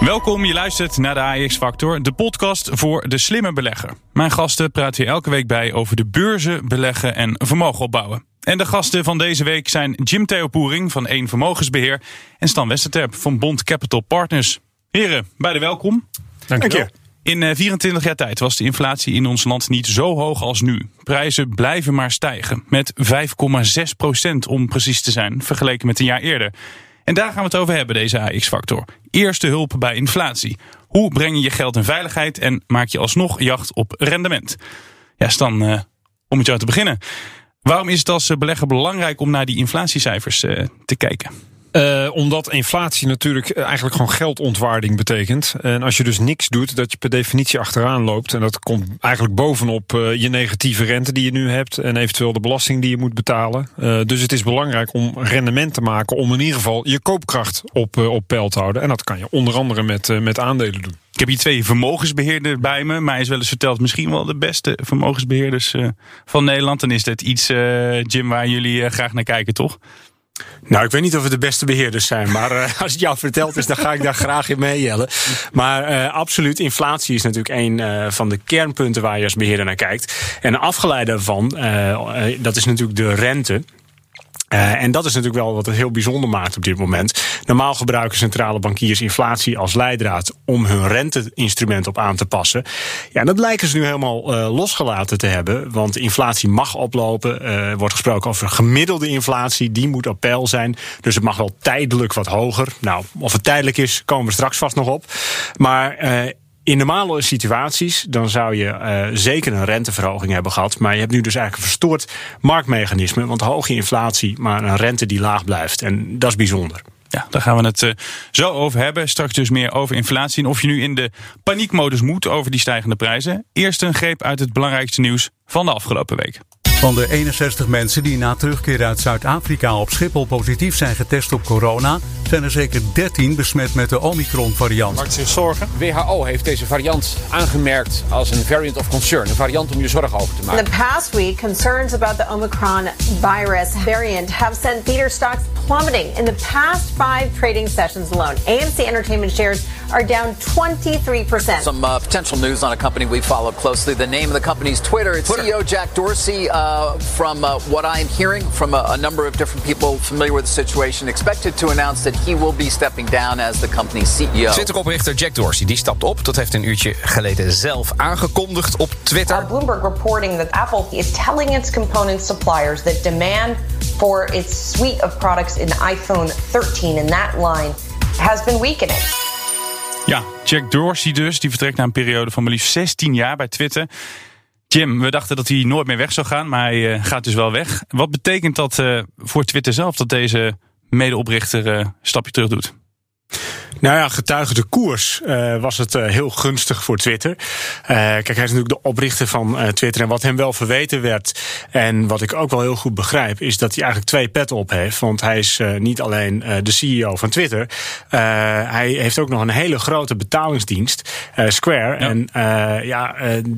Welkom, je luistert naar de AX Factor, de podcast voor de slimme belegger. Mijn gasten praten hier elke week bij over de beurzen, beleggen en vermogen opbouwen. En de gasten van deze week zijn Jim Theopoering van 1 Vermogensbeheer en Stan Westerterp van Bond Capital Partners. Heren, beide welkom. Dank je. In 24 jaar tijd was de inflatie in ons land niet zo hoog als nu. Prijzen blijven maar stijgen, met 5,6 procent om precies te zijn, vergeleken met een jaar eerder. En daar gaan we het over hebben, deze AX-factor. Eerste hulp bij inflatie. Hoe breng je je geld in veiligheid en maak je alsnog jacht op rendement? Ja, Stan, uh, om met jou te beginnen. Waarom is het als belegger belangrijk om naar die inflatiecijfers uh, te kijken? Uh, omdat inflatie natuurlijk eigenlijk gewoon geldontwaarding betekent. En als je dus niks doet, dat je per definitie achteraan loopt. En dat komt eigenlijk bovenop uh, je negatieve rente die je nu hebt. En eventueel de belasting die je moet betalen. Dus het is belangrijk om rendement te maken. Om in ieder geval je koopkracht op, op peil te houden. En dat kan je onder andere met, met aandelen doen. Ik heb hier twee vermogensbeheerders bij me. Mij is wel eens verteld, misschien wel de beste vermogensbeheerders van Nederland. Dan is dit iets, Jim, waar jullie graag naar kijken, toch? Nou, ik weet niet of we de beste beheerders zijn, maar uh, als het jou verteld is, dan ga ik daar graag in mee. Maar uh, absoluut, inflatie is natuurlijk een uh, van de kernpunten waar je als beheerder naar kijkt. En afgeleid daarvan, dat is natuurlijk de rente. Uh, en dat is natuurlijk wel wat het heel bijzonder maakt op dit moment. Normaal gebruiken centrale bankiers inflatie als leidraad om hun renteinstrument op aan te passen. Ja, dat lijken ze nu helemaal uh, losgelaten te hebben. Want inflatie mag oplopen. Er wordt gesproken over gemiddelde inflatie. Die moet op peil zijn. Dus het mag wel tijdelijk wat hoger. Nou, of het tijdelijk is, komen we straks vast nog op. Maar in normale situaties dan zou je uh, zeker een renteverhoging hebben gehad. Maar je hebt nu dus eigenlijk een verstoord marktmechanisme. Want hoge inflatie, maar een rente die laag blijft. En dat is bijzonder. Ja, daar gaan we het uh, zo over hebben. Straks dus meer over inflatie en of je nu in de paniekmodus moet over die stijgende prijzen. Eerst een greep uit het belangrijkste nieuws van de afgelopen week. Van de 61 mensen die na terugkeer uit Zuid-Afrika op Schiphol positief zijn getest op corona, zijn er zeker 13 besmet met de Omicron-variant. Maakt zich zorgen? WHO heeft deze variant aangemerkt als een variant of concern, een variant om je zorgen over te maken. In the past week, concerns about the Omicron virus variant have sent theater stocks plummeting in the past five trading sessions alone. AMC Entertainment shares are down 23%. Some uh, potential news on a company we followed closely. The name of the company's Twitter. It's Twitter. CEO Jack Dorsey. Uh, from uh, what I'm hearing from a, a, number of different people familiar with the situation, expected to announce that he will be stepping down as the company's CEO. Twitter-oprichter Jack Dorsey die stapt op. Dat heeft een uurtje geleden zelf aangekondigd op Twitter. Uh, Bloomberg reporting that Apple is telling its component suppliers that demand for its suite of products in the iPhone 13 in that line has been weakening. Ja, Jack Dorsey dus, die vertrekt na een periode van maar liefst 16 jaar bij Twitter. Jim, we dachten dat hij nooit meer weg zou gaan, maar hij uh, gaat dus wel weg. Wat betekent dat uh, voor Twitter zelf dat deze medeoprichter uh, een stapje terug doet? Nou ja, getuige de koers uh, was het uh, heel gunstig voor Twitter. Uh, kijk, hij is natuurlijk de oprichter van Twitter. En wat hem wel verweten werd, en wat ik ook wel heel goed begrijp, is dat hij eigenlijk twee petten op heeft. Want hij is niet alleen de CEO van Twitter, hij heeft ook nog een hele grote betalingsdienst, Square. Ja. En ja,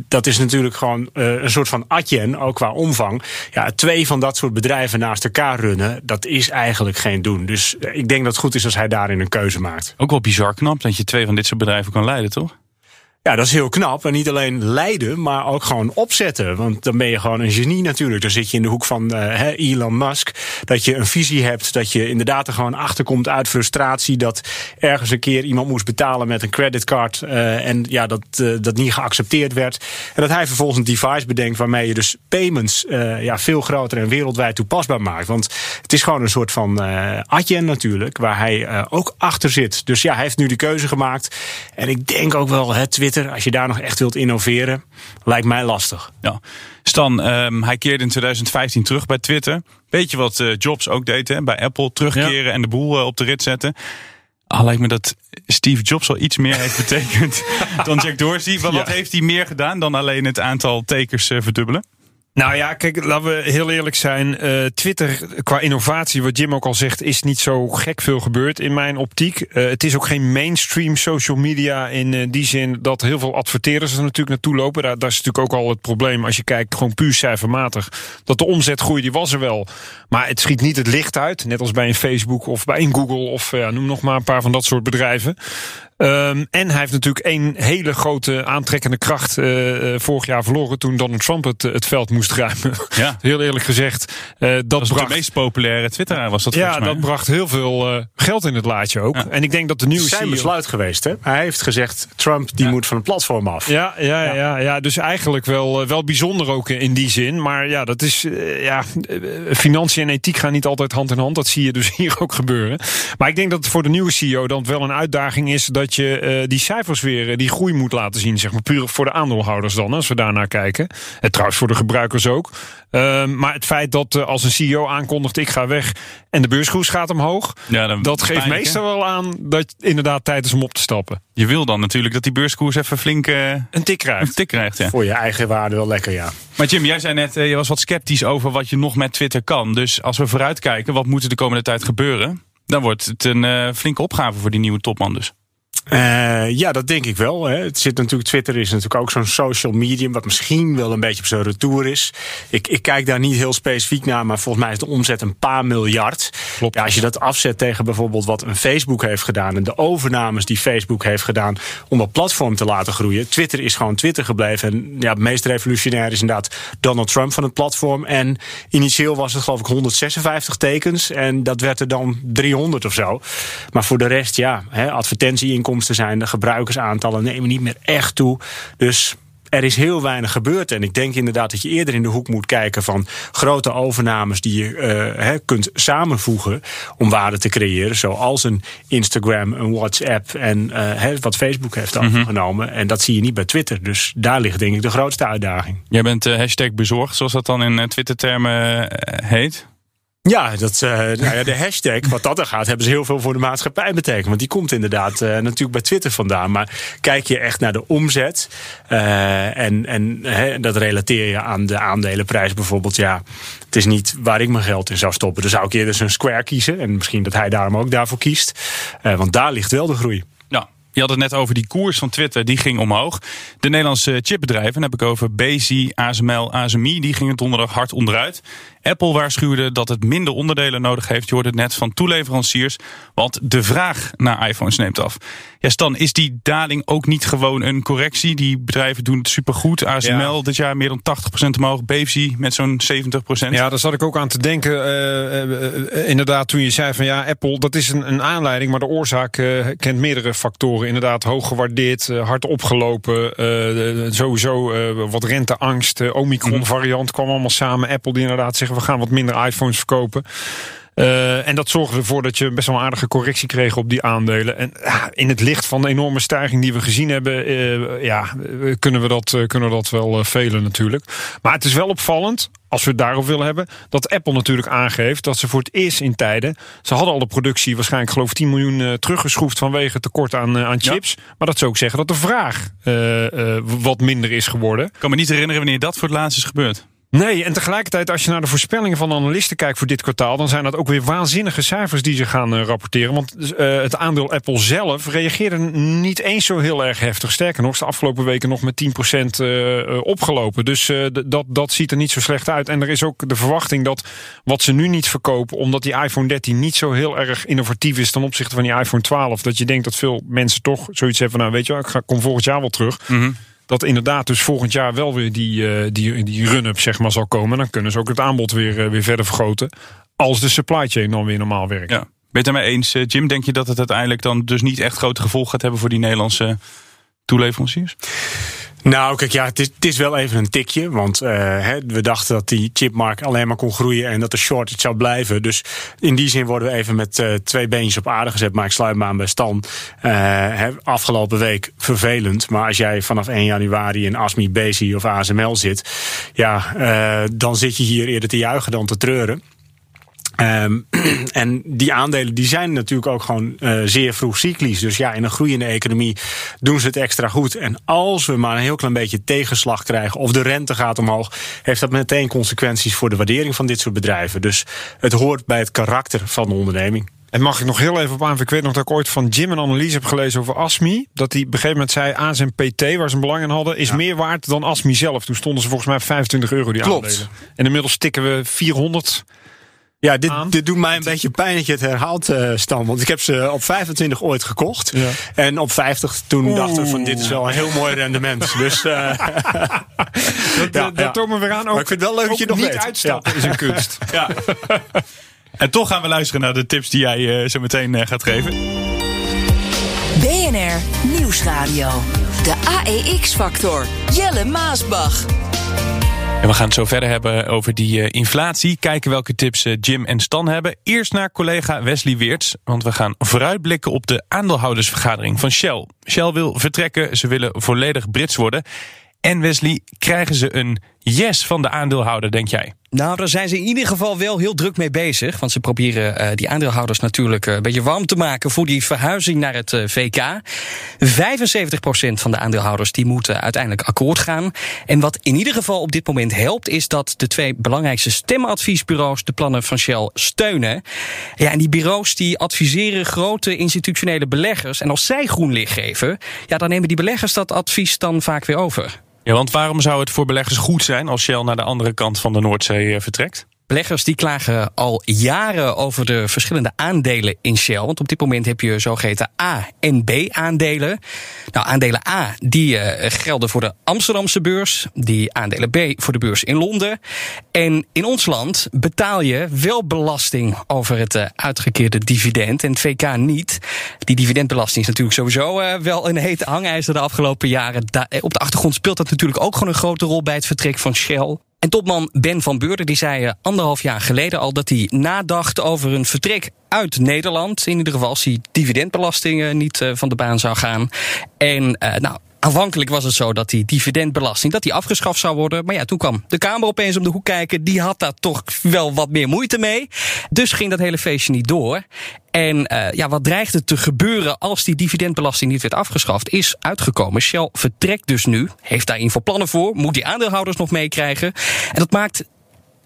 dat is natuurlijk gewoon een soort van adjen, ook qua omvang. Ja, twee van dat soort bedrijven naast elkaar runnen, dat is eigenlijk geen doen. Dus ik denk dat het goed is als hij daarin een keuze maakt. Ook wel bizar knap dat je twee van dit soort bedrijven kan leiden, toch? Ja, dat is heel knap. En niet alleen leiden, maar ook gewoon opzetten. Want dan ben je gewoon een genie natuurlijk. Dan zit je in de hoek van uh, Elon Musk. Dat je een visie hebt. Dat je inderdaad er gewoon achterkomt uit frustratie. Dat ergens een keer iemand moest betalen met een creditcard. Uh, en ja, dat, uh, dat niet geaccepteerd werd. En dat hij vervolgens een device bedenkt waarmee je dus payments ja, veel groter en wereldwijd toepasbaar maakt. Want het is gewoon een soort van adjen natuurlijk. Waar hij ook achter zit. Dus ja, hij heeft nu de keuze gemaakt. En ik denk ook wel, hè, Twitter als je daar nog echt wilt innoveren, lijkt mij lastig. Ja. Stan, um, hij keerde in 2015 terug bij Twitter. Weet je wat uh, Jobs ook deed hè? bij Apple? Terugkeren ja. en de boel uh, op de rit zetten. Al lijkt me dat Steve Jobs wel iets meer heeft betekend dan Jack Dorsey. Maar ja. wat heeft hij meer gedaan dan alleen het aantal tekens uh, verdubbelen? Nou ja, kijk, laten we heel eerlijk zijn. Uh, Twitter, qua innovatie, wat Jim ook al zegt, is niet zo gek veel gebeurd in mijn optiek. Uh, het is ook geen mainstream social media in uh, die zin dat heel veel adverteerders er natuurlijk naartoe lopen. Daar, daar is natuurlijk ook al het probleem als je kijkt, gewoon puur cijfermatig, dat de omzetgroei die was er wel. Maar het schiet niet het licht uit, net als bij een Facebook of bij een Google of noem nog maar een paar van dat soort bedrijven. Ehm, en hij heeft natuurlijk één hele grote aantrekkende kracht uh, vorig jaar verloren toen Donald Trump het, het veld moest ruimen. Ja. heel eerlijk gezegd. Uh, dat, dat was bracht, de meest populaire Twitteraar was dat Ja, dat bracht heel veel geld in het laadje ook. Ja. En ik denk dat de nieuwe Zijn CEO... besluit geweest, hè? Hij heeft gezegd, Trump die Ja. moet van het platform af. Ja, ja, ja. ja, ja. dus eigenlijk wel, wel bijzonder ook in die zin. Maar ja, dat is. eh, ja, eh, financiën en ethiek gaan niet altijd hand in hand. Dat zie je dus hier ook gebeuren. Maar ik denk dat het voor de nieuwe CEO dan wel een uitdaging is dat je eh, die cijfers weer, eh, die groei moet laten zien. Zeg maar puur voor de aandeelhouders dan, als we daarnaar kijken. En trouwens voor de gebruikers ook. Ehm, maar het feit dat eh, als een CEO aankondigt: ik ga weg en de beurskoers gaat omhoog. Ja, dan Dat geeft pijnlijk, meestal wel aan dat het inderdaad tijd is om op te stappen. Je wil dan natuurlijk dat die beurskoers even flink Een tik een krijgt. tik krijgt. Ja. Voor je eigen waarde wel lekker, ja. Maar Jim, jij zei net, je was wat sceptisch over wat je nog met Twitter kan. Dus als we vooruitkijken, wat moet er de komende tijd gebeuren? Dan wordt het een flinke opgave voor die nieuwe topman dus. Eh, ja, dat denk ik wel. Hè. Het zit natuurlijk, Twitter is natuurlijk ook zo'n social medium, wat misschien wel een beetje op zijn retour is. Ik, ik kijk daar niet heel specifiek naar, maar volgens mij is de omzet een paar miljard. Klopt. Ja, als je dat afzet tegen bijvoorbeeld wat een Facebook heeft gedaan en de overnames die Facebook heeft gedaan om dat platform te laten groeien. Twitter is gewoon Twitter gebleven. En ja, het meest revolutionair is inderdaad Donald Trump van het platform. En initieel was het geloof ik 156 tekens en dat werd er dan 300 of zo. Maar voor de rest, ja, hè, advertentieinkomsten zijn, de gebruikersaantallen nemen niet meer echt toe. Dus er is heel weinig gebeurd. En ik denk inderdaad dat je eerder in de hoek moet kijken van grote overnames die je eh, kunt samenvoegen om waarde te creëren. Zoals een Instagram, een WhatsApp en eh, wat Facebook heeft overgenomen. En dat zie je niet bij Twitter. Dus daar ligt denk ik de grootste uitdaging. Jij bent hashtag bezorgd, zoals dat dan in Twitter-termen heet. Ja, dat, eh, nou ja, de hashtag, wat dat er gaat, hebben ze heel veel voor de maatschappij betekend. Want die komt inderdaad eh, natuurlijk bij Twitter vandaan. Maar kijk je echt naar de omzet eh, en, en dat relateer je aan de aandelenprijs bijvoorbeeld. Ja, het is niet waar ik mijn geld in zou stoppen. Dan zou ik eerder zijn Square kiezen. En misschien dat hij daarom ook daarvoor kiest. Want daar ligt wel de groei. Ja, je had het net over die koers van Twitter, die ging omhoog. De Nederlandse chipbedrijven, dan heb ik over Bezi, ASML, ASMI, die gingen donderdag hard onderuit. Apple waarschuwde dat het minder onderdelen nodig heeft. Je hoorde het net van toeleveranciers, want de vraag naar iPhones neemt af. Ja, Stan, is die daling ook niet gewoon een correctie? Die bedrijven doen het supergoed. ASML Ja. dit jaar meer dan 80% omhoog. Bezi met zo'n 70%. Ja, daar zat ik ook aan te denken. eh, eh, eh, inderdaad, toen je zei van ja, Apple, dat is een, een aanleiding, maar de oorzaak kent meerdere factoren. Inderdaad, hoog gewaardeerd, hard opgelopen, sowieso wat renteangst, Omicron-variant kwam allemaal samen. Apple die inderdaad zeggen we gaan wat minder iPhones verkopen. Eh, en dat zorgde ervoor dat je best wel een aardige correctie kreeg op die aandelen. En in het licht van de enorme stijging die we gezien hebben, eh, ja, kunnen, we dat, eh, kunnen we dat wel velen natuurlijk. Maar het is wel opvallend, als we het daarop willen hebben, dat Apple natuurlijk aangeeft dat ze voor het eerst in tijden. Ze hadden al de productie waarschijnlijk geloof ik 10 miljoen teruggeschroefd vanwege tekort aan, aan chips. Maar dat zou ook zeggen dat de vraag wat minder is geworden. Ik kan me niet herinneren wanneer dat voor het laatst is gebeurd. Nee, en tegelijkertijd als je naar de voorspellingen van analisten kijkt voor dit kwartaal, dan zijn dat ook weer waanzinnige cijfers die ze gaan eh, rapporteren. Want eh, het aandeel Apple zelf reageerde niet eens zo heel erg heftig. Sterker nog, is de afgelopen weken nog met 10% eh, opgelopen. Dus dat, dat ziet er niet zo slecht uit. En er is ook de verwachting dat wat ze nu niet verkopen, omdat die iPhone 13 niet zo heel erg innovatief is ten opzichte van die iPhone 12, dat je denkt dat veel mensen toch zoiets hebben van, nou weet je wel, ik ga, kom volgend jaar wel terug dat inderdaad dus volgend jaar wel weer die, eh, die, die run-up zeg maar, zal komen. Dan kunnen ze ook het aanbod weer, eh, weer verder vergroten. Als de supply chain dan weer normaal werkt. Ja. Ben je het daarmee eens, eh, Jim? Denk je dat het uiteindelijk dan dus niet echt grote gevolgen gaat hebben voor die Nederlandse toeleveranciers? Nou, kijk, ja, het is, wel even een tikje. Want eh, hè, we dachten dat die chipmarkt alleen maar kon groeien en dat de shortage zou blijven. Dus in die zin worden we even met eh, twee beentjes op aarde gezet. Maar ik sluit me aan bij Stan. Eh, hè, afgelopen week vervelend. Maar als jij vanaf 1 januari in ASMI, Bezi of ASML zit. Ja, dan zit je hier eerder te juichen dan te treuren. Ehm, en die aandelen die zijn natuurlijk ook gewoon eh, zeer vroeg cyclisch. Dus ja, in een groeiende economie doen ze het extra goed. En als we maar een heel klein beetje tegenslag krijgen of de rente gaat omhoog, heeft dat meteen consequenties voor de waardering van dit soort bedrijven. Dus het hoort bij het karakter van de onderneming. En mag ik nog heel even op aan? Ik weet nog dat ik ooit van Jim een analyse heb gelezen over ASMI. Dat hij op een gegeven moment zei: ASMPT, waar ze een belang in hadden, is meer waard dan ASMI zelf. Toen stonden ze volgens mij 25 euro die Klopt. aandelen. En inmiddels tikken we 400. Ja, dit, dit doet mij een beetje pijn dat je het herhaalt, uh, Stan. Want ik heb ze op 25 ooit gekocht. Ja. En op 50 toen dachten we van dit is wel een heel mooi rendement. Dus uh, dat, ja, dat ja. we weer aan. Ook, maar ik vind het wel leuk dat je nog niet weet. uitstappen is een kunst. ja. En toch gaan we luisteren naar de tips die jij uh, zo meteen uh, gaat geven. BNR Nieuwsradio. De AEX-factor. Jelle Maasbach. En we gaan het zo verder hebben over die uh, inflatie. Kijken welke tips uh, Jim en Stan hebben. Eerst naar collega Wesley Weerts. Want we gaan vooruitblikken op de aandeelhoudersvergadering van Shell. Shell wil vertrekken. Ze willen volledig Brits worden. En Wesley, krijgen ze een yes van de aandeelhouder, denk jij? Nou, daar zijn ze in ieder geval wel heel druk mee bezig. Want ze proberen uh, die aandeelhouders natuurlijk uh, een beetje warm te maken voor die verhuizing naar het uh, VK. 75% van de aandeelhouders die moeten uiteindelijk akkoord gaan. En wat in ieder geval op dit moment helpt, is dat de twee belangrijkste stemadviesbureaus de plannen van Shell steunen. Ja, en die bureaus die adviseren grote institutionele beleggers. En als zij groen licht geven, ja, dan nemen die beleggers dat advies dan vaak weer over. Ja, want waarom zou het voor beleggers goed zijn als Shell naar de andere kant van de Noordzee vertrekt? Beleggers die klagen al jaren over de verschillende aandelen in Shell. Want op dit moment heb je zogeheten A- en B-aandelen. Nou, aandelen A die uh, gelden voor de Amsterdamse beurs. Die aandelen B voor de beurs in Londen. En in ons land betaal je wel belasting over het uh, uitgekeerde dividend. En het VK niet. Die dividendbelasting is natuurlijk sowieso uh, wel een hete hangijzer de afgelopen jaren. Op de achtergrond speelt dat natuurlijk ook gewoon een grote rol bij het vertrek van Shell. En topman Ben van Beurden die zei anderhalf jaar geleden al dat hij nadacht over een vertrek uit Nederland. In ieder geval als die dividendbelastingen niet uh, van de baan zou gaan. En uh, nou, Aanvankelijk was het zo dat die dividendbelasting dat die afgeschaft zou worden. Maar ja, toen kwam de Kamer opeens om de hoek kijken. Die had daar toch wel wat meer moeite mee. Dus ging dat hele feestje niet door. En uh, ja, wat dreigde te gebeuren als die dividendbelasting niet werd afgeschaft, is uitgekomen. Shell vertrekt dus nu, heeft daar in voor plannen voor, moet die aandeelhouders nog meekrijgen. En dat maakt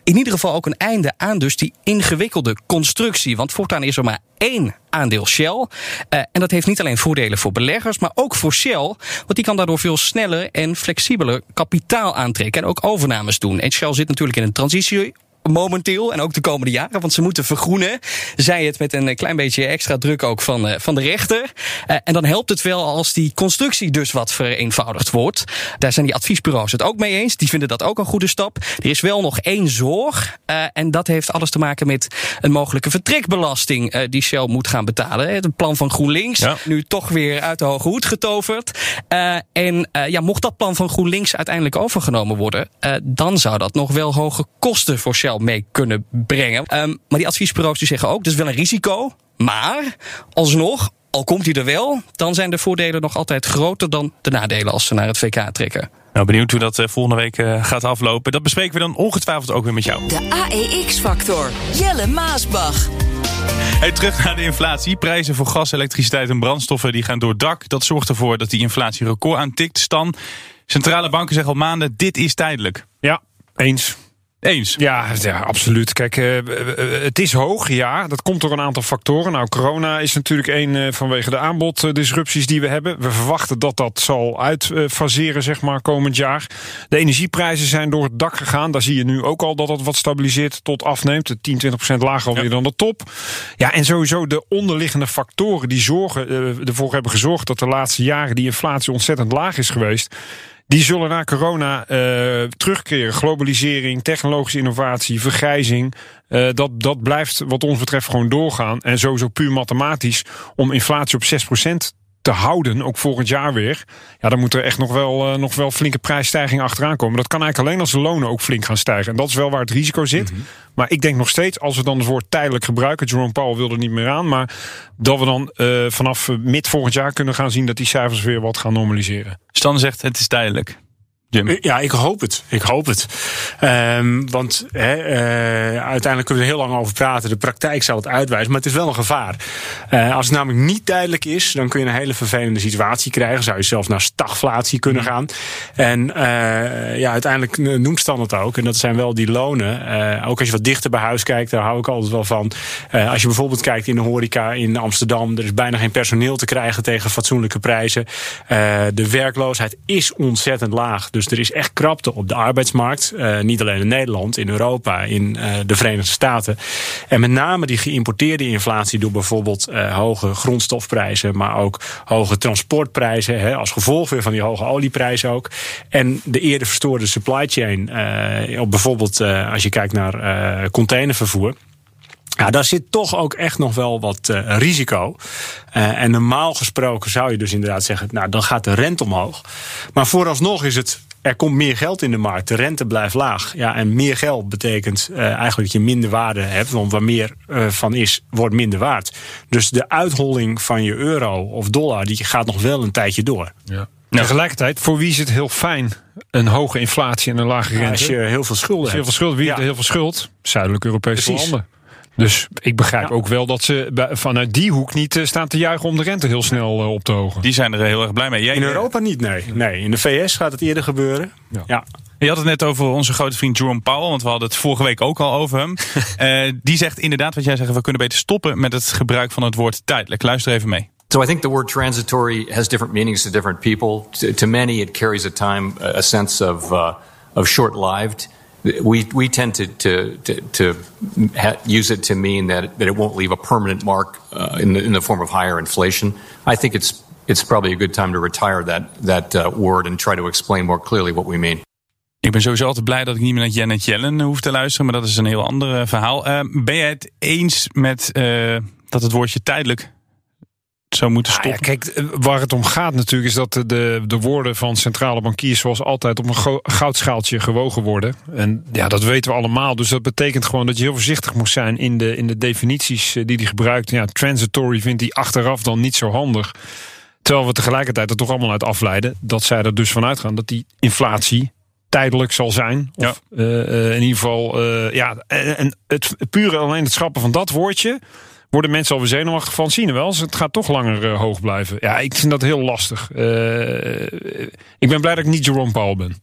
in ieder geval ook een einde aan dus die ingewikkelde constructie. Want voortaan is er maar één aandeel Shell. Uh, en dat heeft niet alleen voordelen voor beleggers, maar ook voor Shell. Want die kan daardoor veel sneller en flexibeler kapitaal aantrekken en ook overnames doen. En Shell zit natuurlijk in een transitie momenteel en ook de komende jaren. Want ze moeten vergroenen. Zij het met een klein beetje extra druk ook van, uh, van de rechter. Uh, en dan helpt het wel als die constructie dus wat vereenvoudigd wordt. Daar zijn die adviesbureaus het ook mee eens. Die vinden dat ook een goede stap. Er is wel nog één zorg. Uh, en dat heeft alles te maken met een mogelijke vertrekbelasting die Shell moet gaan betalen. Het plan van GroenLinks. Ja. Nu toch weer uit de hoge hoed getoverd. en ja, mocht dat plan van GroenLinks uiteindelijk overgenomen worden, dan zou dat nog wel hoge kosten voor Shell mee kunnen brengen. Um, maar die adviesbureaus die zeggen ook, dat is wel een risico. Maar alsnog, al komt hij er wel, dan zijn de voordelen nog altijd groter dan de nadelen als ze naar het VK trekken. Nou, benieuwd hoe dat uh, volgende week uh, gaat aflopen. Dat bespreken we dan ongetwijfeld ook weer met jou. De AEX-factor. Jelle Maasbach. Hey, terug naar de inflatie. Prijzen voor gas, elektriciteit en brandstoffen die gaan door het dak. Dat zorgt ervoor dat die inflatie record aantikt. Stan, centrale banken zeggen al maanden, dit is tijdelijk. Ja, eens. Eens? Ja, ja absoluut. Kijk, uh, het is hoog, ja. Dat komt door een aantal factoren. Nou, corona is natuurlijk één uh, vanwege de aanboddisrupties die we hebben. We verwachten dat dat zal uitfaseren, zeg maar, komend jaar. De energieprijzen zijn door het dak gegaan. Daar zie je nu ook al dat dat wat stabiliseert tot afneemt. 10, 20 procent lager alweer ja. dan de top. Ja, en sowieso de onderliggende factoren die zorgen, uh, ervoor hebben gezorgd dat de laatste jaren die inflatie ontzettend laag is geweest die zullen na corona uh, terugkeren. Globalisering, technologische innovatie, vergrijzing. Uh, dat, dat blijft wat ons betreft gewoon doorgaan. En sowieso puur mathematisch om inflatie op 6% te houden, ook volgend jaar weer. Ja, dan moet er echt nog wel, uh, nog wel flinke prijsstijging achteraan komen. Dat kan eigenlijk alleen als de lonen ook flink gaan stijgen. En dat is wel waar het risico zit. Mm -hmm. Maar ik denk nog steeds, als we dan het woord tijdelijk gebruiken, Jerome Powell wil er niet meer aan, maar dat we dan uh, vanaf mid volgend jaar kunnen gaan zien dat die cijfers weer wat gaan normaliseren. Stan zegt het is tijdelijk. Jim. Ja, ik hoop het. Ik hoop het. Um, want he, uh, uiteindelijk kunnen we er heel lang over praten. De praktijk zal het uitwijzen, maar het is wel een gevaar. Uh, als het namelijk niet duidelijk is, dan kun je een hele vervelende situatie krijgen. Zou je zelfs naar stagflatie kunnen gaan. En uh, ja, uiteindelijk noemt Stan het ook. En dat zijn wel die lonen. ook als je wat dichter bij huis kijkt, daar hou ik altijd wel van. als je bijvoorbeeld kijkt in de horeca in Amsterdam, er is bijna geen personeel te krijgen tegen fatsoenlijke prijzen. de werkloosheid is ontzettend laag. Dus Dus er is echt krapte op de arbeidsmarkt. Uh, niet alleen in Nederland, in Europa, in uh, de Verenigde Staten. En met name die geïmporteerde inflatie door bijvoorbeeld uh, hoge grondstofprijzen, maar ook hoge transportprijzen, hè, als gevolg weer van die hoge olieprijzen ook. En de eerder verstoorde supply chain, op bijvoorbeeld als je kijkt naar containervervoer. Ja, daar zit toch ook echt nog wel wat risico. En normaal gesproken zou je dus inderdaad zeggen, nou dan gaat de rente omhoog. Maar vooralsnog is het, er komt meer geld in de markt, de rente blijft laag. Ja, en meer geld betekent uh, eigenlijk dat je minder waarde hebt, want waar meer van is, wordt minder waard. Dus de uitholling van je euro of dollar, die gaat nog wel een tijdje door. Ja. Tegelijkertijd, voor wie is het heel fijn? Een hoge inflatie en een lage rente. als je heel veel schulden als je heel veel schulden, wie ja. heel veel schuld? Zuidelijk Europese landen. Dus ik begrijp ja. ook wel dat ze vanuit die hoek niet staan te juichen om de rente heel snel op te hogen. Die zijn er heel erg blij mee. Jij, in Europa niet, nee. nee. In de VS gaat het eerder gebeuren. Ja. ja. Je had het net over onze grote vriend Jerome Powell, want we hadden het vorige week ook al over hem. uh, die zegt inderdaad wat jij zegt, we kunnen beter stoppen met het gebruik van het woord tijdelijk. Luister even mee. So I think the word transitory has different meanings to different people. To, to many it carries a time, a sense of, uh, of short-lived. We we tend to to to, to ha- use it to mean that that it won't leave a permanent mark uh, in the in the form of higher inflation. I think it's it's probably a good time to retire that that uh, word and try to explain more clearly what we mean. Ik ben sowieso altijd blij dat ik niet meer naar Janet Yellen hoef te luisteren, maar dat is een heel ander verhaal. Uh, ben jij het eens met dat het woordje tijdelijk zou moeten stoppen. Ja, kijk, waar het om gaat natuurlijk is dat de, de woorden van centrale bankiers zoals altijd op een goudschaaltje gewogen worden. En ja, dat weten we allemaal. Dus dat betekent gewoon dat je heel voorzichtig moet zijn in de, in de definities die hij gebruikt. Ja, transitory vindt hij achteraf dan niet zo handig. Terwijl we tegelijkertijd er toch allemaal uit afleiden dat zij er dus vanuit gaan dat die inflatie tijdelijk zal zijn. Of ja. uh, in ieder geval, uh, ja, en, en het pure alleen het schrappen van dat woordje worden mensen alweer zenuwachtig van. Zien we wel, het gaat toch langer uh, hoog blijven. Ja, ik vind dat heel lastig. Uh, ik ben blij dat ik niet Jerome Powell ben.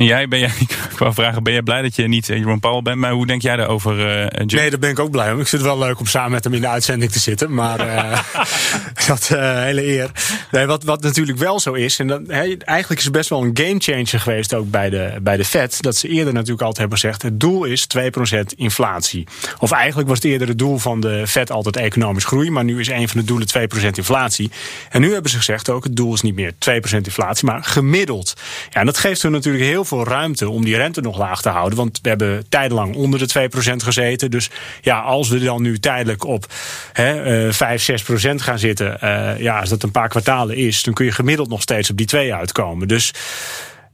En jij, ben jij, ik wou vragen, ben jij blij dat je niet Jerome Powell bent? Maar hoe denk jij daarover, uh? Nee, daar ben ik ook blij om. Ik vind het wel leuk om samen met hem in de uitzending te zitten. Maar uh, dat uh, hele eer. Nee, wat, wat natuurlijk wel zo is, en dat, he, eigenlijk is het best wel een gamechanger geweest ook bij de, bij de Fed. Dat ze eerder natuurlijk altijd hebben gezegd, het doel is 2% inflatie. Of eigenlijk was het eerder het doel van de Fed altijd economisch groei. Maar nu is een van de doelen 2% inflatie. En nu hebben ze gezegd ook, het doel is niet meer 2% inflatie, maar gemiddeld. Ja, en dat geeft hun natuurlijk heel veel ruimte om die rente nog laag te houden. Want we hebben tijdenlang onder de 2% gezeten. Dus ja, als we dan nu tijdelijk op hè, uh, 5, 6% gaan zitten. Uh, ja, als dat een paar kwartalen is, dan kun je gemiddeld nog steeds op die 2 uitkomen. Dus.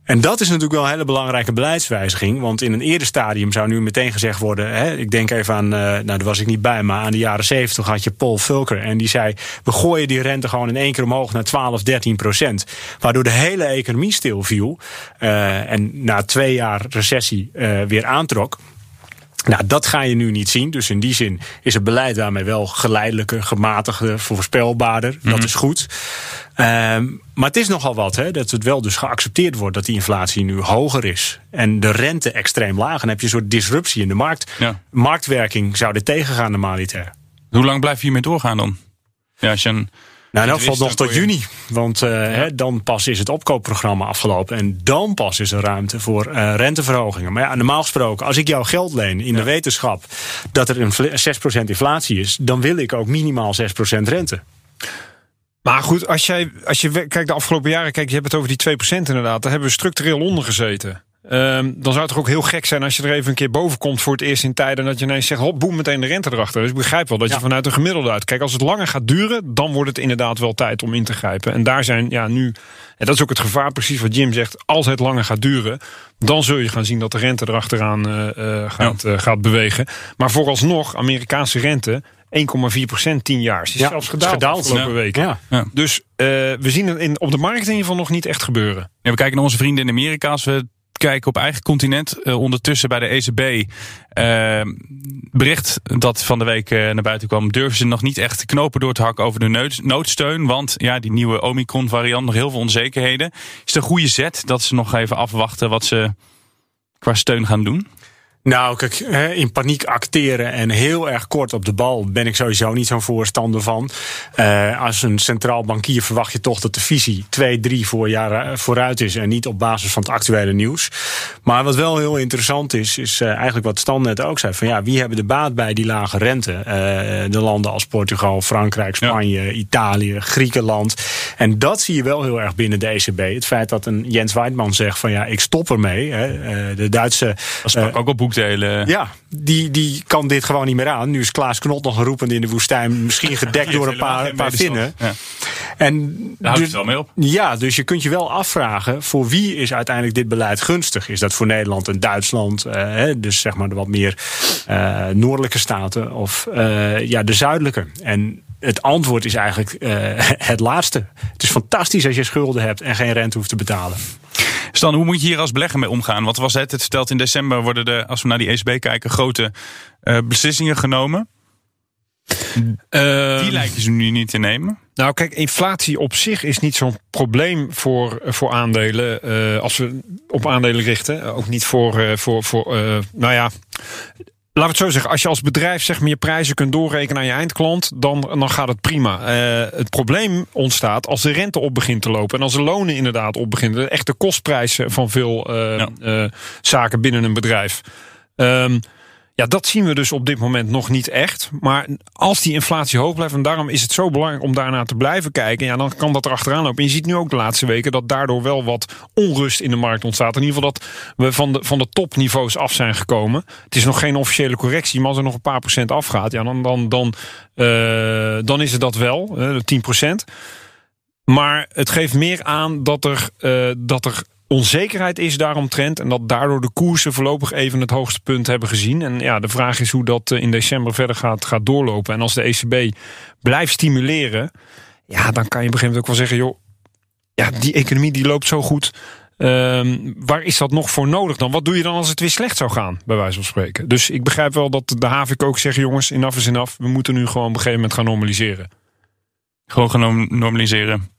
En dat is natuurlijk wel een hele belangrijke beleidswijziging. Want in een eerder stadium zou nu meteen gezegd worden. Hè, ik denk even aan, uh, nou daar was ik niet bij, maar aan de jaren 70 had je Paul Volcker. En die zei: we gooien die rente gewoon in één keer omhoog naar 12, 13 procent. Waardoor de hele economie stilviel. Uh, en na twee jaar recessie uh, weer aantrok. Nou, dat ga je nu niet zien. Dus in die zin is het beleid daarmee wel geleidelijker, gematigder, voorspelbaarder. Mm -hmm. Dat is goed. Um, maar het is nogal wat, hè, dat het wel dus geaccepteerd wordt dat die inflatie nu hoger is. En de rente extreem laag. En dan heb je een soort disruptie in de markt. Ja. Marktwerking zou er tegengaan, normaliter. Hoe lang blijf je hiermee doorgaan dan? Ja, als je een nou, dat valt nog tot juni. Want uh, ja. hè, dan pas is het opkoopprogramma afgelopen. En dan pas is er ruimte voor uh, renteverhogingen. Maar ja, normaal gesproken, als ik jou geld leen in ja. de wetenschap dat er een 6% inflatie is, dan wil ik ook minimaal 6% rente. Maar goed, als, jij, als je kijkt de afgelopen jaren, kijk, je hebt het over die 2% inderdaad. Daar hebben we structureel onder gezeten. Um, dan zou het toch ook heel gek zijn als je er even een keer boven komt voor het eerst in tijden. Dat je ineens zegt, hop, boem, meteen de rente erachter. Dus ik begrijp wel dat je ja. vanuit een gemiddelde uit. Kijk, als het langer gaat duren, dan wordt het inderdaad wel tijd om in te grijpen. En daar zijn, ja, nu. En dat is ook het gevaar, precies wat Jim zegt. Als het langer gaat duren, dan zul je gaan zien dat de rente erachteraan uh, uh, gaat, ja. uh, gaat bewegen. Maar vooralsnog, Amerikaanse rente. 1,4 procent 10 jaar. Is ja, zelfs gedaald, gedaald de afgelopen ja. weken. Ja. Ja. Dus we zien het in, op de markt in ieder geval nog niet echt gebeuren. we kijken naar onze vrienden in Amerika. Als we kijken op eigen continent. Uh, ondertussen bij de ECB uh, bericht dat van de week uh, naar buiten kwam. Durven ze nog niet echt knopen door te hakken over de nood, noodsteun. Want ja, die nieuwe Omicron variant, nog heel veel onzekerheden. Is het een goede zet dat ze nog even afwachten wat ze qua steun gaan doen? Nou, kijk, in paniek acteren en heel erg kort op de bal ben ik sowieso niet zo'n voorstander van. Uh, als een centraal bankier verwacht je toch dat de visie twee, drie voor jaren vooruit is en niet op basis van het actuele nieuws. Maar wat wel heel interessant is, is uh, eigenlijk wat Stan net ook zei: van ja, wie hebben de baat bij die lage rente? Uh, de landen als Portugal, Frankrijk, Spanje, ja. Italië, Griekenland. En dat zie je wel heel erg binnen de ECB. Het feit dat een Jens Weidmann zegt van ja, ik stop ermee. Hè. de Duitse. Dat sprak ook op boek ja, die, die kan dit gewoon niet meer aan. Nu is Klaas Knot nog geroepen in de woestijn. Misschien gedekt door een paar, paar vinnen. Ja. En Daar houdt het wel mee op. Ja, dus je kunt je wel afvragen... voor wie is uiteindelijk dit beleid gunstig? Is dat voor Nederland en Duitsland? Uh, dus zeg maar de wat meer uh, noordelijke staten. Of uh, ja, de zuidelijke. En het antwoord is eigenlijk het laatste. Het is fantastisch als je schulden hebt... en geen rente hoeft te betalen. Stan, hoe moet je hier als belegger mee omgaan? Wat was het? Het vertelt in december worden er, als we naar die ECB kijken, grote uh, beslissingen genomen. Uh, die lijken ze nu niet te nemen. Nou, kijk, inflatie op zich is niet zo'n probleem voor, voor aandelen. Uh, als we op aandelen richten. Ook niet voor, voor, voor nou ja. Laat het zo zeggen, als je als bedrijf zeg maar, je prijzen kunt doorrekenen aan je eindklant, dan, dan gaat het prima. Uh, het probleem ontstaat als de rente op begint te lopen en als de lonen inderdaad op beginnen. De echte kostprijzen van veel uh, ja. uh, zaken binnen een bedrijf. Um, ja, dat zien we dus op dit moment nog niet echt. Maar als die inflatie hoog blijft, en daarom is het zo belangrijk om daarnaar te blijven kijken, ja, dan kan dat er achteraan lopen. En je ziet nu ook de laatste weken dat daardoor wel wat onrust in de markt ontstaat. In ieder geval dat we van de, van de topniveaus af zijn gekomen. Het is nog geen officiële correctie, maar als er nog een paar procent afgaat, ja, dan, dan, dan, uh, dan is het dat wel, uh, 10 procent. Maar het geeft meer aan dat er, uh, dat er onzekerheid is daaromtrent. En dat daardoor de koersen voorlopig even het hoogste punt hebben gezien. En ja, de vraag is hoe dat in december verder gaat, gaat doorlopen. En als de ECB blijft stimuleren, ja, dan kan je op een gegeven moment ook wel zeggen, joh, ja, die economie die loopt zo goed. Um, waar is dat nog voor nodig dan? Wat doe je dan als het weer slecht zou gaan, bij wijze van spreken? Dus ik begrijp wel dat de HAVIC ook zegt, jongens, enough is enough. We moeten nu gewoon op een gegeven moment gaan normaliseren. Gewoon gaan normaliseren.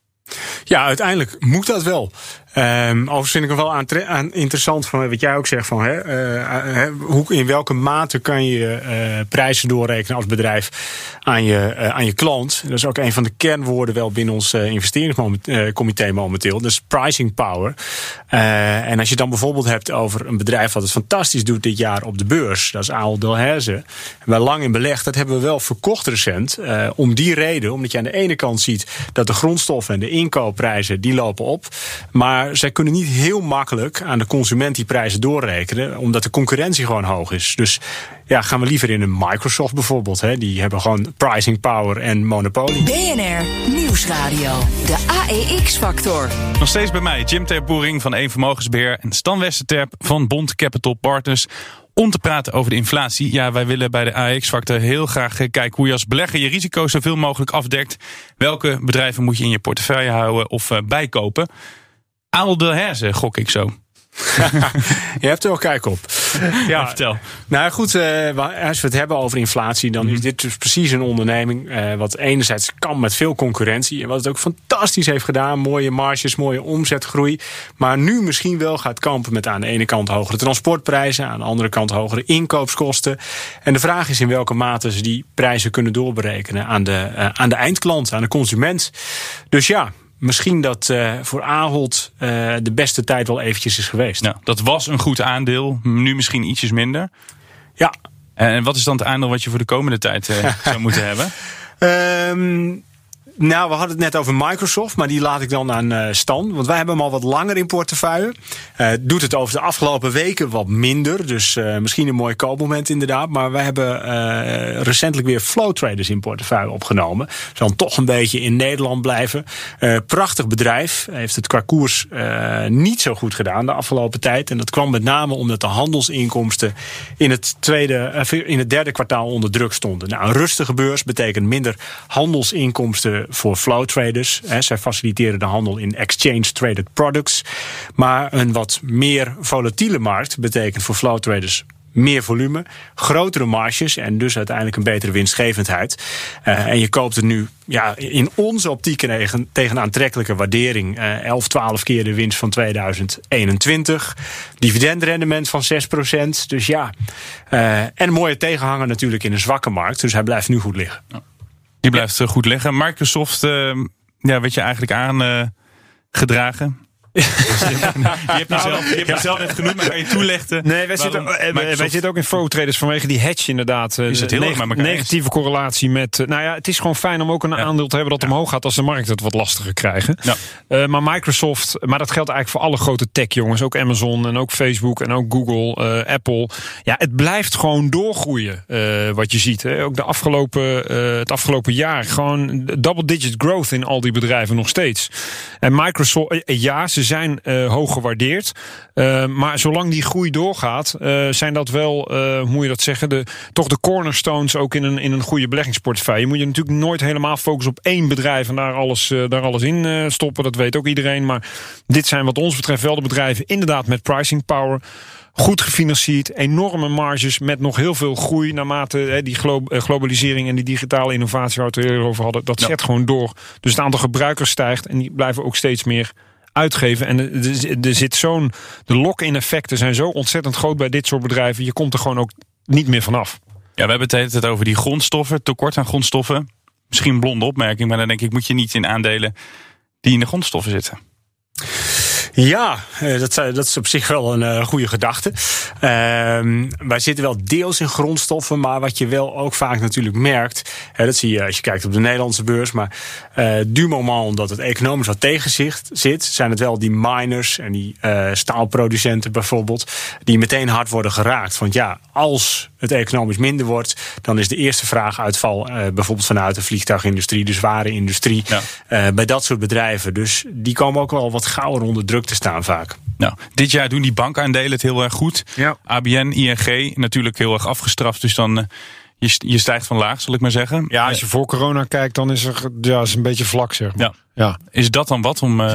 Ja, uiteindelijk moet dat wel. Um, overigens vind ik het wel interessant van wat jij ook zegt van hè, uh, hoe, in welke mate kan je uh, prijzen doorrekenen als bedrijf aan je, aan je klant. Dat is ook een van de kernwoorden wel binnen ons investeringscomité momenteel. Dus pricing power. en als je dan bijvoorbeeld hebt over een bedrijf wat het fantastisch doet dit jaar op de beurs. Dat is Ahold Delhaize. Waar lang in belegd. Dat hebben we wel verkocht recent. om die reden, omdat je aan de ene kant ziet dat de grondstoffen en de inkoopprijzen die lopen op. Maar zij kunnen niet heel makkelijk aan de consument die prijzen doorrekenen, omdat de concurrentie gewoon hoog is. Dus ja, gaan we liever in een Microsoft bijvoorbeeld. Hè? Die hebben gewoon pricing power en monopolie. BNR Nieuwsradio, de AEX-factor. Nog steeds bij mij, Jim Terboering van Eén Vermogensbeheer en Stan Westerterp van Bond Capital Partners om te praten over de inflatie. Ja, wij willen bij de AX-factor heel graag kijken hoe je als belegger je risico's zoveel mogelijk afdekt. Welke bedrijven moet je in je portefeuille houden of uh, bijkopen? Aal de Herzen, gok ik zo. je hebt er wel kijk op. Ja, vertel. Nou goed, uh, als we het hebben over inflatie, dan is dit dus precies een onderneming. Uh, wat enerzijds kan met veel concurrentie. En wat het ook fantastisch heeft gedaan. Mooie marges, mooie omzetgroei. Maar nu misschien wel gaat kampen met aan de ene kant hogere transportprijzen. Aan de andere kant hogere inkoopskosten. En de vraag is in welke mate ze die prijzen kunnen doorberekenen aan de, uh, aan de eindklant, aan de consument. Dus ja, misschien dat uh, voor Ahold uh, de beste tijd wel eventjes is geweest. Ja, dat was een goed aandeel, nu misschien ietsjes minder. Ja. En wat is dan het aandeel wat je voor de komende tijd uh, zou moeten hebben? Um, nou, we hadden het net over Microsoft, maar die laat ik dan aan uh, Stan. Want wij hebben hem al wat langer in portefeuille. Uh, doet het over de afgelopen weken wat minder. Dus uh, misschien een mooi koopmoment inderdaad. Maar wij hebben recentelijk weer flow traders in portefeuille opgenomen. Zal toch een beetje in Nederland blijven. prachtig bedrijf. Heeft het qua koers niet zo goed gedaan de afgelopen tijd. En dat kwam met name omdat de handelsinkomsten in het, tweede, in het derde kwartaal onder druk stonden. Nou, een rustige beurs betekent minder handelsinkomsten voor flow traders. Hè. Zij faciliteren de handel in exchange traded products. Maar een wat meer volatiele markt betekent voor flow traders meer volume, grotere marges en dus uiteindelijk een betere winstgevendheid. Uh, en je koopt het nu ja, in onze optiek tegen, tegen aantrekkelijke waardering. Uh, 11, 12 keer de winst van 2021. Dividendrendement van 6%. Dus ja, uh, en mooie tegenhanger natuurlijk in een zwakke markt. Dus hij blijft nu goed liggen. Die blijft goed liggen. Microsoft, ja, weet je eigenlijk aangedragen? je hebt jezelf, je hebt net genoemd, maar kan je toelichten? Nee, wij, zitten, Microsoft... wij zitten ook in fo-traders vanwege die hedge inderdaad. Is het heel neg negatieve eens. correlatie met... Nou ja, het is gewoon fijn om ook een ja. aandeel te hebben dat omhoog gaat als de markt het wat lastiger krijgen. Ja. Uh, maar Microsoft, maar dat geldt eigenlijk voor alle grote tech jongens. Ook Amazon en ook Facebook en ook Google, uh, Apple. Ja, het blijft gewoon doorgroeien uh, wat je ziet. Hè. Ook de afgelopen, het afgelopen jaar gewoon double digit growth in al die bedrijven nog steeds. En Microsoft, ja, ze zijn uh, hoog gewaardeerd. Uh, maar zolang die groei doorgaat, uh, zijn dat wel, hoe moet je dat zeggen, de, toch de cornerstones ook in een, in een goede beleggingsportefeuille. Je moet je natuurlijk nooit helemaal focussen op één bedrijf en daar alles, daar alles in stoppen. Dat weet ook iedereen. Maar dit zijn wat ons betreft wel de bedrijven inderdaad met pricing power. Goed gefinancierd, enorme marges met nog heel veel groei naarmate hè, die glo globalisering en die digitale innovatie waar we het over hadden. Dat ja. zet gewoon door. Dus het aantal gebruikers stijgt en die blijven ook steeds meer uitgeven. En er zit zo'n. De lock-in effecten zijn zo ontzettend groot bij dit soort bedrijven. Je komt er gewoon ook niet meer vanaf. Ja, we hebben het tijd over die grondstoffen, tekort aan grondstoffen. Misschien een blonde opmerking, maar dan denk ik, moet je niet in aandelen die in de grondstoffen zitten. Ja, dat, dat is op zich wel een uh, goede gedachte. Uh, wij zitten wel deels in grondstoffen, maar wat je wel ook vaak natuurlijk merkt, hè, dat zie je als je kijkt op de Nederlandse beurs, maar du moment dat het economisch wat tegenzicht zit, zijn het wel die miners en die staalproducenten bijvoorbeeld, die meteen hard worden geraakt. Want ja, als het economisch minder wordt, dan is de eerste vraag uitval bijvoorbeeld vanuit de vliegtuigindustrie, de zware industrie, ja. bij dat soort bedrijven. Dus die komen ook wel wat gauwer onder druk te staan vaak. Nou, dit jaar doen die bankaandelen het heel erg goed. Ja. ABN, ING natuurlijk heel erg afgestraft. Dus dan uh, je, je stijgt van laag, zal ik maar zeggen. Ja, als je voor corona kijkt, dan is er ja, is een beetje vlak, zeg maar. Ja. Ja. Is dat dan wat om uh,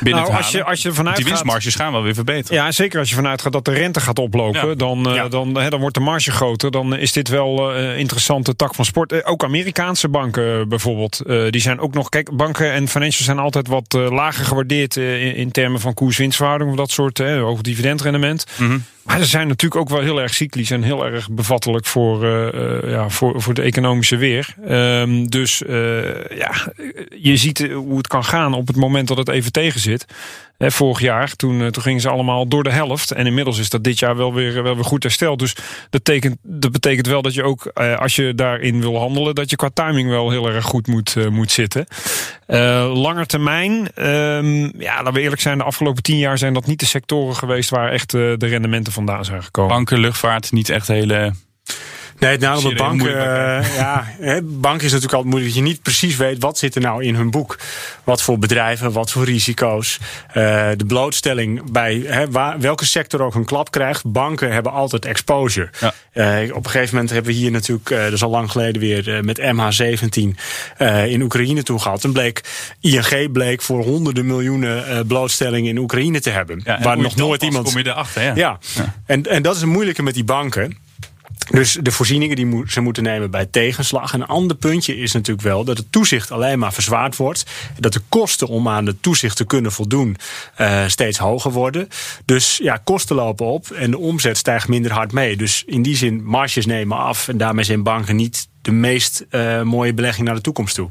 binnen nou, te als je, als je vanuit Die winstmarges gaan wel weer verbeteren. Ja, zeker als je vanuit gaat dat de rente gaat oplopen, ja. dan, uh, ja. dan, dan wordt de marge groter. Dan is dit wel een uh, interessante tak van sport. Ook Amerikaanse banken bijvoorbeeld, die zijn ook nog... Kijk, banken en financials zijn altijd wat lager gewaardeerd in, in, termen van koers-winstverhouding of dat soort, hoog dividendrendement. Mm -hmm. Maar ze zijn natuurlijk ook wel heel erg cyclisch en heel erg bevattelijk voor, ja, voor, voor de economische weer. Um, dus ja, je ziet hoe het kan gaan op het moment dat het even tegen zit. Vorig jaar, toen, toen gingen ze allemaal door de helft. En inmiddels is dat dit jaar wel weer, wel weer goed hersteld. Dus dat betekent, dat betekent wel dat je ook, uh, als je daarin wil handelen, dat je qua timing wel heel erg goed moet, uh, moet zitten. Uh, langer termijn, um, ja, laten we eerlijk zijn, de afgelopen tien jaar zijn dat niet de sectoren geweest waar echt de rendementen vandaan zijn gekomen. Banken, luchtvaart, niet echt hele Nee, het nadeel met banken. Uh, ja, hè, bank is natuurlijk altijd moeilijk dat je niet precies weet wat zit er nou in hun boek. Wat voor bedrijven, wat voor risico's. Uh, de blootstelling bij waar, welke sector ook een klap krijgt. Banken hebben altijd exposure. Ja. Uh, op een gegeven moment hebben we hier natuurlijk, dat is al lang geleden weer, met MH17 in Oekraïne toe gehad. En bleek, ING bleek voor honderden miljoenen blootstelling in Oekraïne te hebben. Ja, waar nog nooit iemand. Kom je erachter, ja. ja. ja. En, en dat is het moeilijke met die banken. Dus de voorzieningen die ze moeten nemen bij tegenslag. Een ander puntje is natuurlijk wel dat het toezicht alleen maar verzwaard wordt. Dat de kosten om aan de toezicht te kunnen voldoen uh, steeds hoger worden. Dus ja, kosten lopen op en de omzet stijgt minder hard mee. Dus in die zin, marges nemen af. En daarmee zijn banken niet de meest uh, mooie belegging naar de toekomst toe.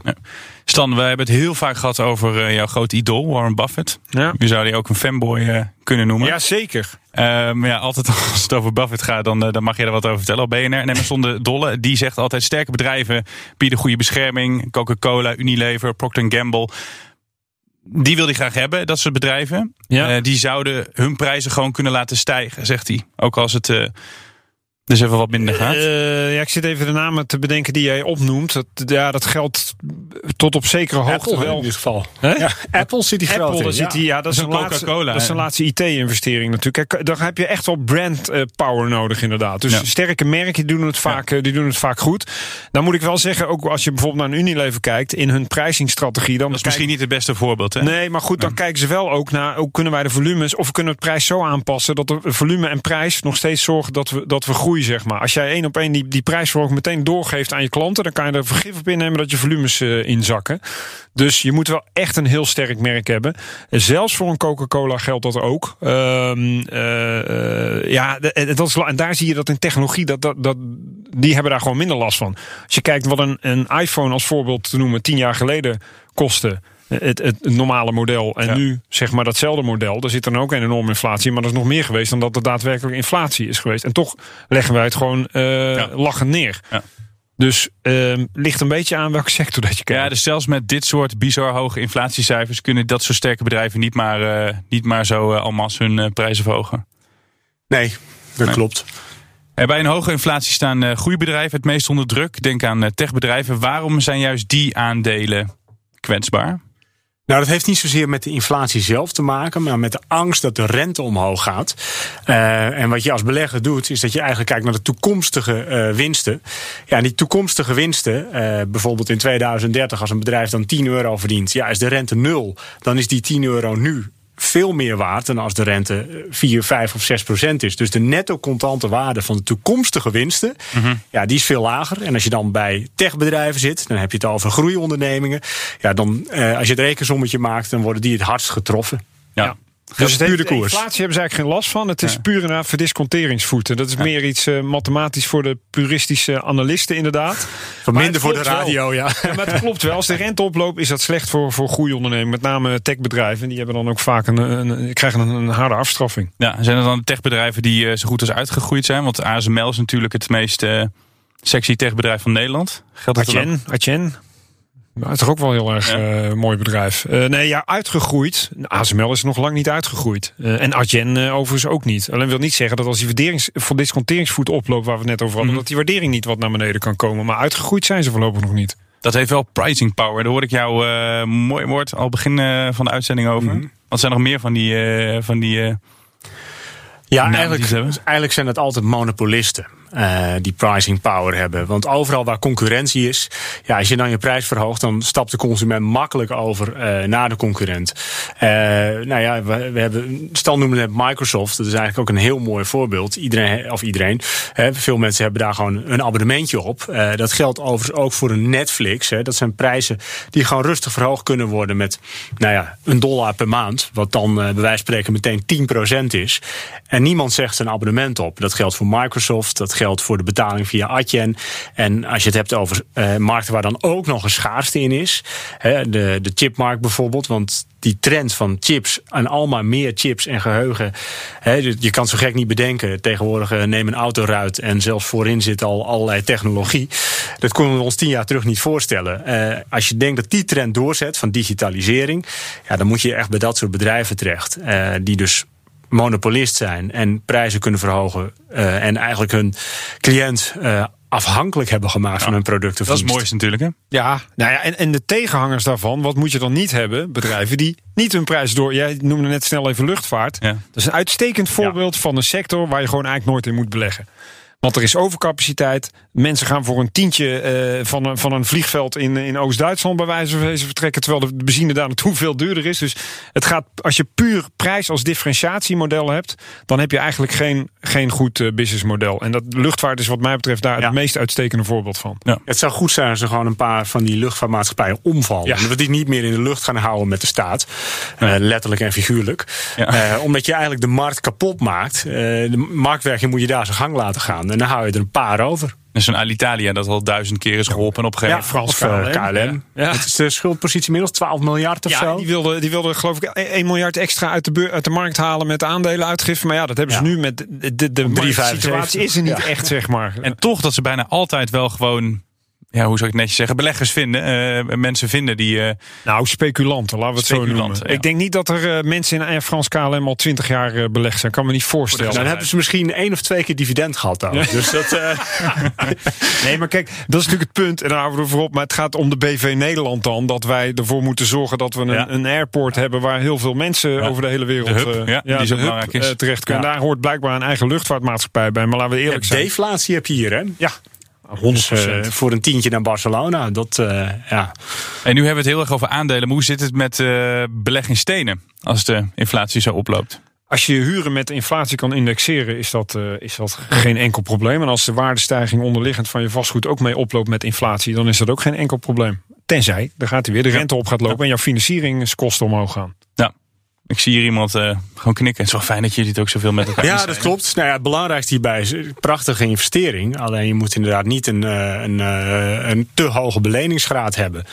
Stan, we hebben het heel vaak gehad over uh, jouw grote idool, Warren Buffett. Ja. Je zou die ook een fanboy uh, kunnen noemen. Ja, zeker. maar ja, altijd als het over Buffett gaat, dan, dan mag je er wat over vertellen op BNR. En Emerson de Dolle, die zegt altijd sterke bedrijven bieden goede bescherming. Coca-Cola, Unilever, Procter Gamble. Die wil hij graag hebben, dat soort bedrijven. Ja. die zouden hun prijzen gewoon kunnen laten stijgen, zegt hij. Ook als het Dus even wat minder gaat. Uh, ja, ik zit even de namen te bedenken die jij opnoemt. Dat, ja, dat geldt tot op zekere hoogte Apple wel. in dit geval. Ja, Apple zit die groot Apple, in. daar zit die, ja, dat is een laatste, Coca-Cola, dat is een laatste IT-investering natuurlijk. Kijk, dan heb je echt wel brand eh, power nodig inderdaad. Dus Ja. sterke merken doen, het vaak, eh, die doen het vaak goed. Dan moet ik wel zeggen, ook als je bijvoorbeeld naar een Unilever kijkt... in hun prijzingsstrategie... Dan Dat is misschien niet het beste voorbeeld, hè? Nee, maar goed, dan kijken ze wel ook naar hoe kunnen wij de volumes of we kunnen het prijs zo aanpassen dat de volume en prijs nog steeds zorgen dat we, dat we groeien, zeg maar. Als jij één op één die, die prijsverhoging meteen doorgeeft aan je klanten, dan kan je er vergif op innemen dat je volumes eh, inzakken. Dus je moet wel echt een heel sterk merk hebben. En Zelfs voor een Coca-Cola geldt dat ook. Ehm, eh, eh, ja, dat is, en daar zie je dat in technologie, dat, dat, dat, die hebben daar gewoon minder last van. Als je kijkt wat een, een iPhone als voorbeeld te noemen, tien jaar geleden kostte. Het, het, normale model. En Ja. nu zeg maar datzelfde model. Daar zit dan ook een enorme inflatie. in, Maar dat is nog meer geweest dan dat er daadwerkelijk inflatie is geweest. En toch leggen wij het gewoon eh lachend neer. Ja. Dus ehm ligt een beetje aan welke sector dat je kijkt. Ja, dus zelfs met dit soort bizar hoge inflatiecijfers kunnen dat soort sterke bedrijven niet maar, eh, niet maar zo masse hun prijzen verhogen. Nee, dat Nee. klopt. Bij een hoge inflatie staan eh groeibedrijven het meest onder druk. Denk aan techbedrijven. Waarom zijn juist die aandelen kwetsbaar? Nou, dat heeft niet zozeer met de inflatie zelf te maken, maar met de angst dat de rente omhoog gaat. Eh, en wat je als belegger doet, is dat je eigenlijk kijkt naar de toekomstige eh, winsten. Ja, en die toekomstige winsten, eh, bijvoorbeeld in 2030, als een bedrijf dan 10 euro verdient, ja, is de rente nul, dan is die 10 euro nu veel meer waard dan als de rente eh, 4, 5 of 6 procent is. Dus de netto contante waarde van de toekomstige winsten, ja, die is veel lager. En als je dan bij techbedrijven zit, dan heb je het over groeiondernemingen. Ja, dan eh, als je het rekensommetje maakt, dan worden die het hardst getroffen. Ja. Dus het puur de koers. inflatie hebben ze eigenlijk geen last van. Het is puur een verdisconteringsvoeten. Dat is meer iets eh, mathematisch voor de puristische analisten inderdaad. Van minder voor de radio, ja. Ja, maar het klopt wel. Als de rente oploopt, is dat slecht voor, voor groeiondernemingen. Met name techbedrijven. Die hebben dan ook vaak een, een, krijgen een, een harde afstraffing. Ja, zijn er dan techbedrijven die eh, zo goed als uitgegroeid zijn? Want ASML is natuurlijk het meest eh, sexy techbedrijf van Nederland. Geldt Atjen. Nou, het is toch ook wel een heel erg eh, mooi bedrijf. Eh, nee, ja, uitgegroeid. ASML is nog lang niet uitgegroeid. Eh, en Adyen overigens ook niet. Alleen wil niet zeggen dat als die waarderings, voor disconteringsvoet oploopt... waar we het net over hadden, Mhm. dat die waardering niet wat naar beneden kan komen. Maar uitgegroeid zijn ze voorlopig nog niet. Dat heeft wel pricing power. Daar hoorde ik jou eh, mooi woord al begin van de uitzending over. Mhm. Wat zijn er nog meer van die... eh, van die eh, Ja, eigenlijk, eigenlijk zijn het altijd monopolisten. Eh, die pricing power hebben. Want overal waar concurrentie is, ja, als je dan je prijs verhoogt, dan stapt de consument makkelijk over eh, naar de concurrent. Eh, nou ja, we, hebben, stel noemen net Microsoft, dat is eigenlijk ook een heel mooi voorbeeld. Iedereen, of iedereen, veel mensen hebben daar gewoon een abonnementje op. Dat geldt overigens ook voor een Netflix. Hè. Dat zijn prijzen die gewoon rustig verhoogd kunnen worden met, nou ja, een dollar per maand. Wat dan bij wijze van spreken meteen 10% is. En niemand zegt een abonnement op. Dat geldt voor Microsoft, dat geldt voor de betaling via Adyen. En als je het hebt over eh, markten waar dan ook nog een schaarste in is. Hè, de, de chipmarkt bijvoorbeeld. Want die trend van chips en almaar meer chips en geheugen. Hè, je kan zo gek niet bedenken. Tegenwoordig eh, neem een autoruit en zelfs voorin zit al allerlei technologie. Dat konden we ons tien jaar terug niet voorstellen. Eh, als je denkt dat die trend doorzet van digitalisering. Ja, dan moet je echt bij dat soort bedrijven terecht. die dus monopolist zijn en prijzen kunnen verhogen. eh, en eigenlijk hun cliënt eh, afhankelijk hebben gemaakt van hun producten. dat is het mooiste natuurlijk, hè? Ja, nou ja, en, en de tegenhangers daarvan, wat moet je dan niet hebben? Bedrijven die niet hun prijs door. Jij noemde net snel even luchtvaart. Ja. Dat is een uitstekend voorbeeld van een sector waar je gewoon eigenlijk nooit in moet beleggen. Want er is overcapaciteit. Mensen gaan voor een tientje eh, van, een, van een vliegveld in, in Oost-Duitsland bij wijze van wezen vertrekken. Terwijl de benzine daar naartoe veel duurder is. Dus het gaat, als je puur prijs als differentiatiemodel hebt, dan heb je eigenlijk geen, geen goed eh, businessmodel. En dat luchtvaart is wat mij betreft daar Ja. het meest uitstekende voorbeeld van. Het zou goed zijn als er gewoon een paar van die luchtvaartmaatschappijen omvallen. Ja. En dat we die niet meer in de lucht gaan houden met de staat. Eh, letterlijk en figuurlijk. Ja. Eh, omdat je eigenlijk de markt kapot maakt. Eh, de marktwerking moet je daar zijn gang laten gaan. En dan hou je er een paar over. Dus zo'n Alitalia dat al duizend keer is geholpen. En op een gegeven Ja, moment of eh, KLM. Ja. Het is de schuldpositie inmiddels 12 miljard of Ja, zo. die wilde, die wilde geloof ik 1 miljard extra uit de, beur, uit de markt halen met aandelenuitgifte. Maar ja, dat hebben ze Ja. nu met de, de, de Op 3,75. situatie is er niet Ja. echt, zeg maar. En toch dat ze bijna altijd wel gewoon ja, hoe zou ik het netjes zeggen, beleggers vinden. eh, mensen vinden die... eh, Nou, speculanten, laten we het zo noemen. ja. Ik denk niet dat er eh, mensen in Air France KLM al twintig jaar eh, belegd zijn. Kan me niet voorstellen. Dan hebben ze misschien één of twee keer dividend gehad dan. Dus dat, eh, Nee, maar kijk, dat is natuurlijk het punt. En daar houden we ervoor op. Maar het gaat om de BV Nederland dan. Dat wij ervoor moeten zorgen dat we een, Ja. een airport hebben... waar heel veel mensen Ja. over de hele wereld De hub, eh, ja, die zo belangrijk is. terecht kunnen. Ja. Daar hoort blijkbaar een eigen luchtvaartmaatschappij bij. Maar laten we eerlijk zijn. deflatie heb je hier, hè? Ja, 100%. Dus, eh, voor een tientje naar Barcelona. Dat, eh, ja. En nu hebben we het heel erg over aandelen. Maar hoe zit het met eh beleg in stenen als de inflatie zo oploopt? Als je je huren met inflatie kan indexeren, is dat, is dat geen enkel probleem. En als de waardestijging onderliggend van je vastgoed ook mee oploopt met inflatie, dan is dat ook geen enkel probleem. Tenzij, dan gaat hij weer de rente op gaat lopen en jouw financieringskosten omhoog gaan. Ik zie hier iemand eh, gewoon knikken. Het is wel fijn dat jullie het ook zoveel met elkaar Ja, dat klopt. Nou ja, het belangrijkste hierbij is een prachtige investering. Alleen je moet inderdaad niet een, eh, een, eh, een te hoge beleningsgraad hebben.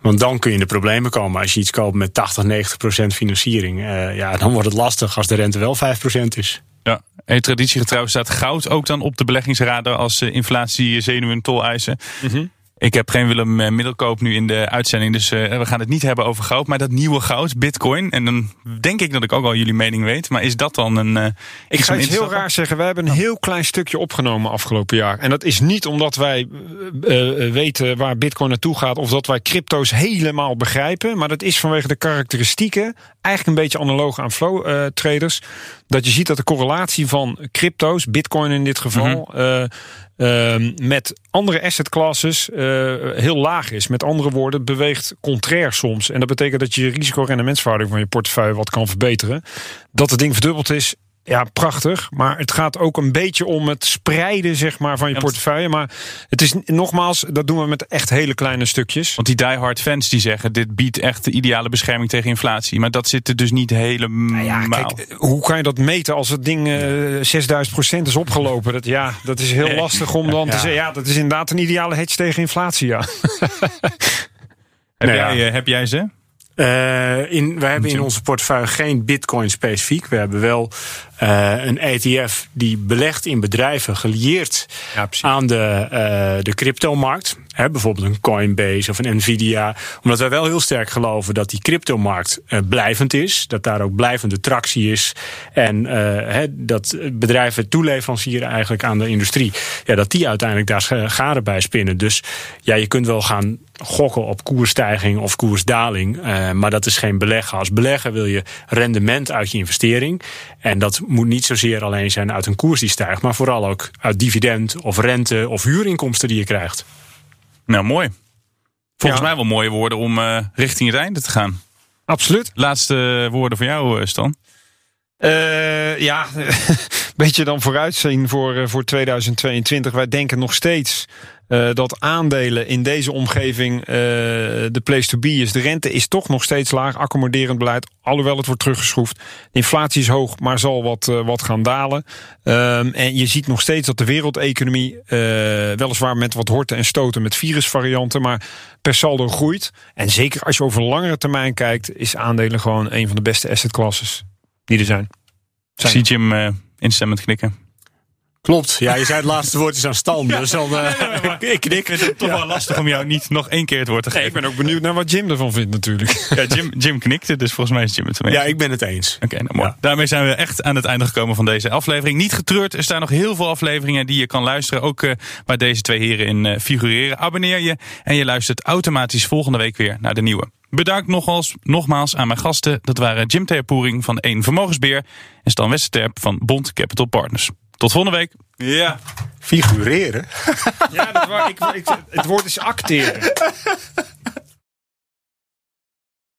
Want dan kun je in de problemen komen. Als je iets koopt met 80, 90 procent financiering. eh, ja, dan wordt het lastig als de rente wel 5 procent is. Ja. En traditiegetrouw staat goud ook dan op de beleggingsradar als eh, inflatie, zenuwen en toleisen. Ik heb geen Willem eh, Middelkoop nu in de uitzending, dus eh, we gaan het niet hebben over goud. Maar dat nieuwe goud, bitcoin, en dan denk ik dat ik ook al jullie mening weet. Maar is dat dan een... eh, Ik ga iets heel raar zeggen. We hebben een heel klein stukje opgenomen afgelopen jaar. En dat is niet omdat wij weten waar bitcoin naartoe gaat... of dat wij crypto's helemaal begrijpen. Maar dat is vanwege de karakteristieken... eigenlijk een beetje analoog aan flow traders. Dat je ziet dat de correlatie van crypto's, bitcoin in dit geval... eh, ehm, met andere asset classes eh, heel laag is. Met andere woorden, beweegt contrair soms. En dat betekent dat je risico-rendementsverhouding van je portefeuille wat kan verbeteren. Dat het ding verdubbeld is, ja, prachtig. Maar het gaat ook een beetje om het spreiden zeg maar, van je Ja, portefeuille. Maar het is nogmaals, dat doen we met echt hele kleine stukjes. Want die diehard fans die zeggen, dit biedt echt de ideale bescherming tegen inflatie. Maar dat zit er dus niet helemaal. Ja, kijk, hoe kan je dat meten als het ding eh 6000 procent is opgelopen? Dat, ja, dat is heel lastig om dan te zeggen. Ja, dat is inderdaad een ideale hedge tegen inflatie. Ja. heb, Nou ja. jij, eh, heb jij ze? Eh, in, we hebben in onze portefeuille geen bitcoin specifiek. We hebben wel eh, een ETF die belegt in bedrijven gelieerd Ja, aan de, eh de cryptomarkt. Hè, bijvoorbeeld een Coinbase of een Nvidia. Omdat wij wel heel sterk geloven dat die cryptomarkt eh, blijvend is. Dat daar ook blijvende tractie is. En hè, dat bedrijven toeleverancieren eigenlijk aan de industrie. Ja, dat die uiteindelijk daar garen bij spinnen. Dus ja, je kunt wel gaan gokken op koersstijging of koersdaling. maar dat is geen beleggen. Als belegger wil je rendement uit je investering. En dat moet niet zozeer alleen zijn uit een koers die stijgt. Maar vooral ook uit dividend of rente of huurinkomsten die je krijgt. Nou, mooi. Volgens Ja. mij wel mooie woorden om eh, richting het einde te gaan. Absoluut. Laatste woorden voor jou, eh, Stan. Eh, ja, beetje dan vooruitzien voor, eh, voor 2022. Wij denken nog steeds eh, dat aandelen in deze omgeving eh, de place to be is. De rente is toch nog steeds laag, accommoderend beleid, alhoewel het wordt teruggeschroefd. Inflatie is hoog, maar zal wat, wat gaan dalen. Ehm, en je ziet nog steeds dat de wereldeconomie, weliswaar met wat horten en stoten met virusvarianten, maar per saldo groeit. En zeker als je over langere termijn kijkt, is aandelen gewoon een van de beste asset classes die er zijn. Zie Jim eh instemmend knikken. Klopt. Ja, je zei het laatste woord is aan Stan. Dus dan, eh, ik knik. Ik vind het toch wel lastig om jou niet nog één keer het woord te Nee, geven. ik ben ook benieuwd naar wat Jim ervan vindt natuurlijk. Ja, Jim, Jim knikte, dus volgens mij is Jim het ermee. Ja, ik ben het eens. Oké, nou mooi. Daarmee zijn we echt aan het einde gekomen van deze aflevering. Niet getreurd, er staan nog heel veel afleveringen die je kan luisteren. Ook eh, waar deze twee heren in eh, figureren. Abonneer je en je luistert automatisch volgende week weer naar de nieuwe. Bedankt nogmaals, nogmaals aan mijn gasten. Dat waren Jim Theapoering van 1 Vermogensbeheer en Stan Westerterp van Bond Capital Partners. Tot volgende week. Ja. Figureren. Ja, dat waar, ik, ik, het woord is acteren.